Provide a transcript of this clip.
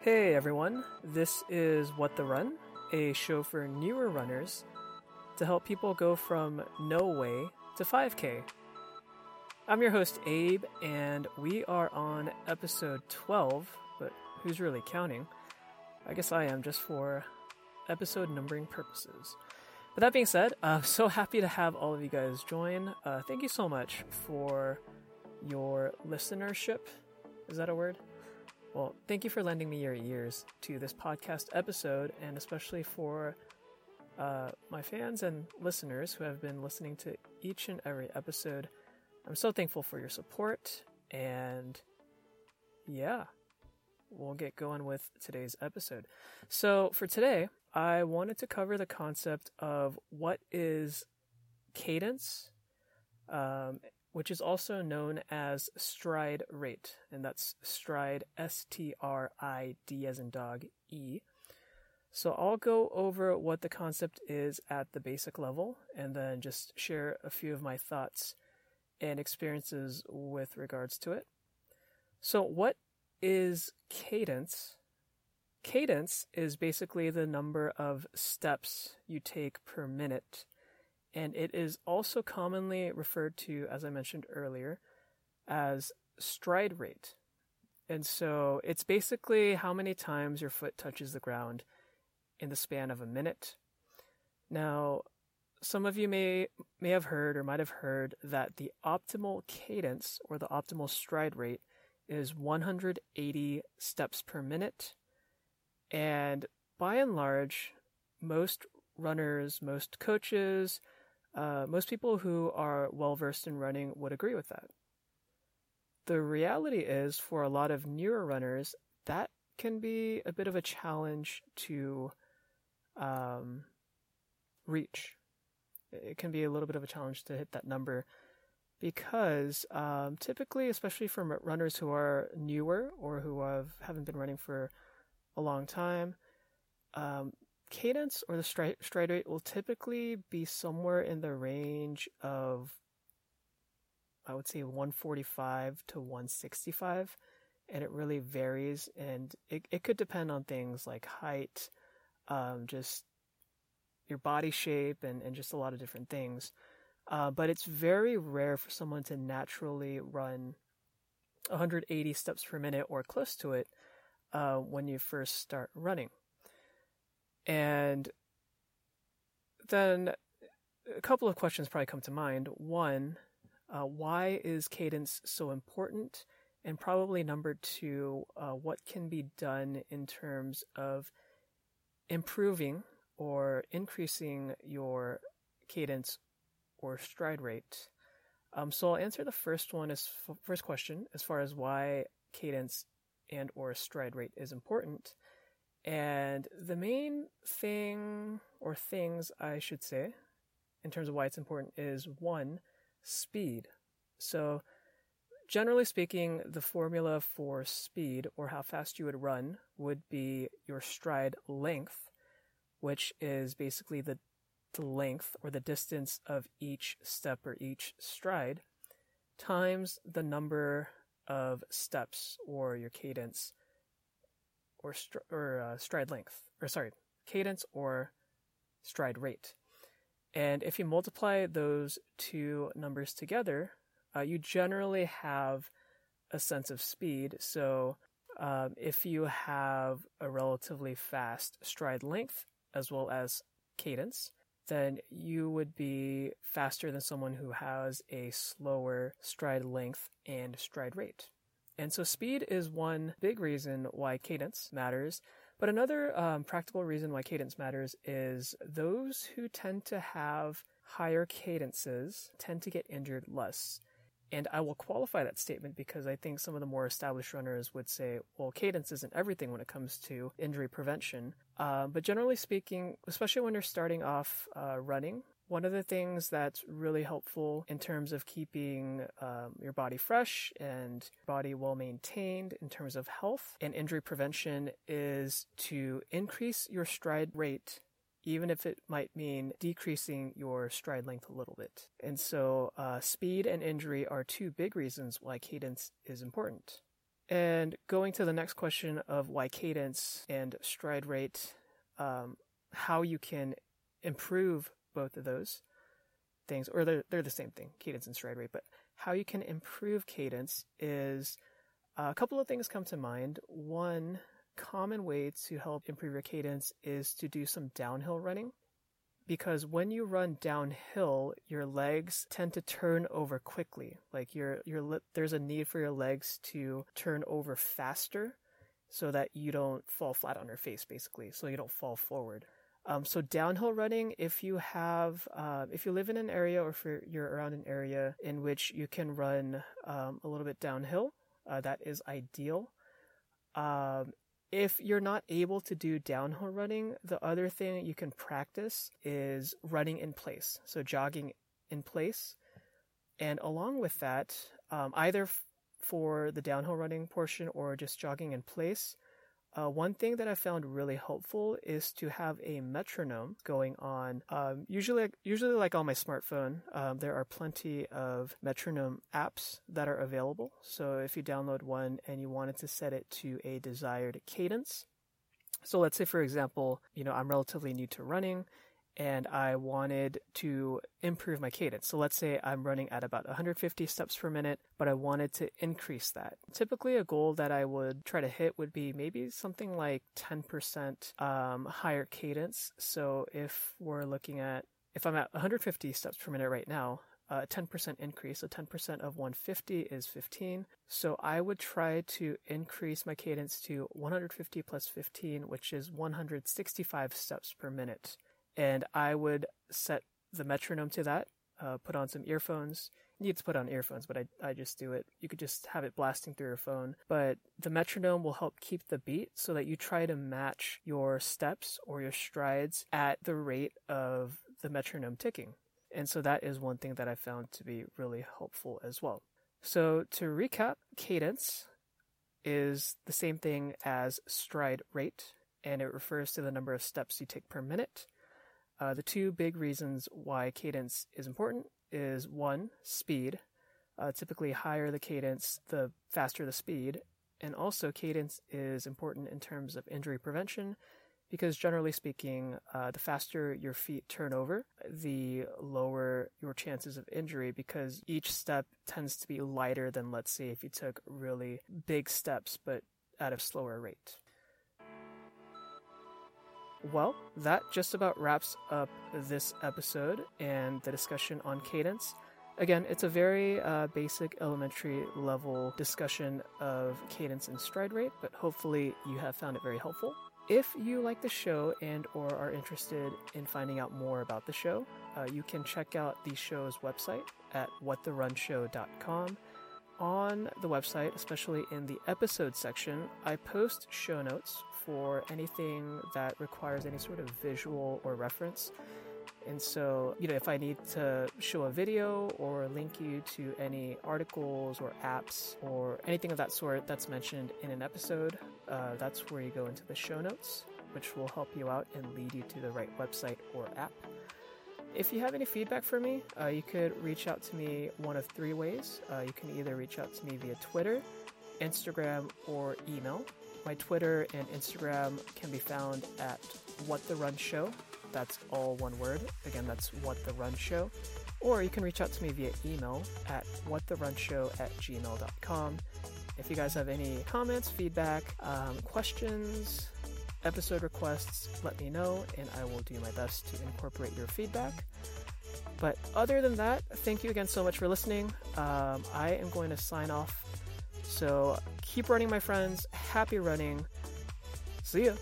Hey everyone, this is What the Run, a show for newer runners to help people go from no way to 5K. I'm your host Abe, and we are on episode 12, but who's really counting? I guess I am just for episode numbering purposes. But that being said, I'm so happy to have all of you guys join. Uh, thank you so much for your listenership. Is that a word? Well, thank you for lending me your ears to this podcast episode, and especially for uh, my fans and listeners who have been listening to each and every episode. I'm so thankful for your support, and yeah, we'll get going with today's episode. So, for today, I wanted to cover the concept of what is cadence, um, which is also known as stride rate, and that's stride S T R I D as in dog E. So I'll go over what the concept is at the basic level and then just share a few of my thoughts and experiences with regards to it. So, what is cadence? Cadence is basically the number of steps you take per minute and it is also commonly referred to, as I mentioned earlier, as stride rate. And so it's basically how many times your foot touches the ground in the span of a minute. Now, some of you may may have heard or might have heard that the optimal cadence or the optimal stride rate is 180 steps per minute. And by and large, most runners, most coaches, uh, most people who are well versed in running would agree with that. The reality is, for a lot of newer runners, that can be a bit of a challenge to um, reach. It can be a little bit of a challenge to hit that number because um, typically, especially for runners who are newer or who have haven't been running for a long time, um, cadence or the stride, stride rate will typically be somewhere in the range of, I would say, 145 to 165. And it really varies. And it, it could depend on things like height, um, just your body shape, and, and just a lot of different things. Uh, but it's very rare for someone to naturally run 180 steps per minute or close to it uh, when you first start running. And then a couple of questions probably come to mind. One, uh, why is cadence so important? And probably number two, uh, what can be done in terms of improving or increasing your cadence or stride rate? Um, so I'll answer the first one as f- first question as far as why cadence and or stride rate is important. And the main thing, or things I should say, in terms of why it's important, is one, speed. So, generally speaking, the formula for speed, or how fast you would run, would be your stride length, which is basically the, the length or the distance of each step or each stride, times the number of steps or your cadence or, str- or uh, stride length, or sorry, cadence or stride rate. And if you multiply those two numbers together, uh, you generally have a sense of speed. So um, if you have a relatively fast stride length as well as cadence, then you would be faster than someone who has a slower stride length and stride rate. And so speed is one big reason why cadence matters. But another um, practical reason why cadence matters is those who tend to have higher cadences tend to get injured less. And I will qualify that statement because I think some of the more established runners would say, well, cadence isn't everything when it comes to injury prevention. Uh, but generally speaking, especially when you're starting off uh, running, one of the things that's really helpful in terms of keeping um, your body fresh and body well maintained in terms of health and injury prevention is to increase your stride rate even if it might mean decreasing your stride length a little bit. And so, uh, speed and injury are two big reasons why cadence is important. And going to the next question of why cadence and stride rate, um, how you can improve both of those things, or they're, they're the same thing, cadence and stride rate, but how you can improve cadence is uh, a couple of things come to mind. One common way to help improve your cadence is to do some downhill running because when you run downhill, your legs tend to turn over quickly. Like your your there's a need for your legs to turn over faster, so that you don't fall flat on your face, basically, so you don't fall forward. Um, so downhill running, if you have, uh, if you live in an area or if you're, you're around an area in which you can run um, a little bit downhill, uh, that is ideal. Um, if you're not able to do downhill running, the other thing you can practice is running in place. So jogging in place. And along with that, um, either f- for the downhill running portion or just jogging in place, uh, one thing that I found really helpful is to have a metronome going on. Um, usually, usually like on my smartphone, um, there are plenty of metronome apps that are available. So if you download one and you wanted to set it to a desired cadence, so let's say for example, you know I'm relatively new to running and I wanted to improve my cadence. So let's say I'm running at about 150 steps per minute, but I wanted to increase that. Typically, a goal that I would try to hit would be maybe something like 10% um, higher cadence. So if we're looking at, if I'm at 150 steps per minute right now, a 10% increase. So 10% of 150 is 15. So I would try to increase my cadence to 150 plus 15, which is 165 steps per minute and I would set the metronome to that. Uh, put on some earphones. You need to put on earphones, but I, I just do it. You could just have it blasting through your phone. But the metronome will help keep the beat so that you try to match your steps or your strides at the rate of the metronome ticking. And so that is one thing that I found to be really helpful as well. So to recap, cadence is the same thing as stride rate, and it refers to the number of steps you take per minute. Uh, the two big reasons why cadence is important is one, speed. Uh, typically, higher the cadence, the faster the speed. And also, cadence is important in terms of injury prevention because, generally speaking, uh, the faster your feet turn over, the lower your chances of injury because each step tends to be lighter than, let's say, if you took really big steps but at a slower rate. Well, that just about wraps up this episode and the discussion on cadence. Again, it's a very uh, basic elementary level discussion of cadence and stride rate, but hopefully you have found it very helpful. If you like the show and or are interested in finding out more about the show, uh, you can check out the show's website at whattherunshow.com. On the website, especially in the episode section, I post show notes for anything that requires any sort of visual or reference. And so, you know, if I need to show a video or link you to any articles or apps or anything of that sort that's mentioned in an episode, uh, that's where you go into the show notes, which will help you out and lead you to the right website or app. If you have any feedback for me, uh, you could reach out to me one of three ways. Uh, you can either reach out to me via Twitter, Instagram, or email. My Twitter and Instagram can be found at What the Run Show. That's all one word. Again, that's What the Run Show. Or you can reach out to me via email at whattherunshow at gmail.com. If you guys have any comments, feedback, um, questions, episode requests, let me know and I will do my best to incorporate your feedback. But other than that, thank you again so much for listening. Um, I am going to sign off. So keep running, my friends. Happy running. See ya.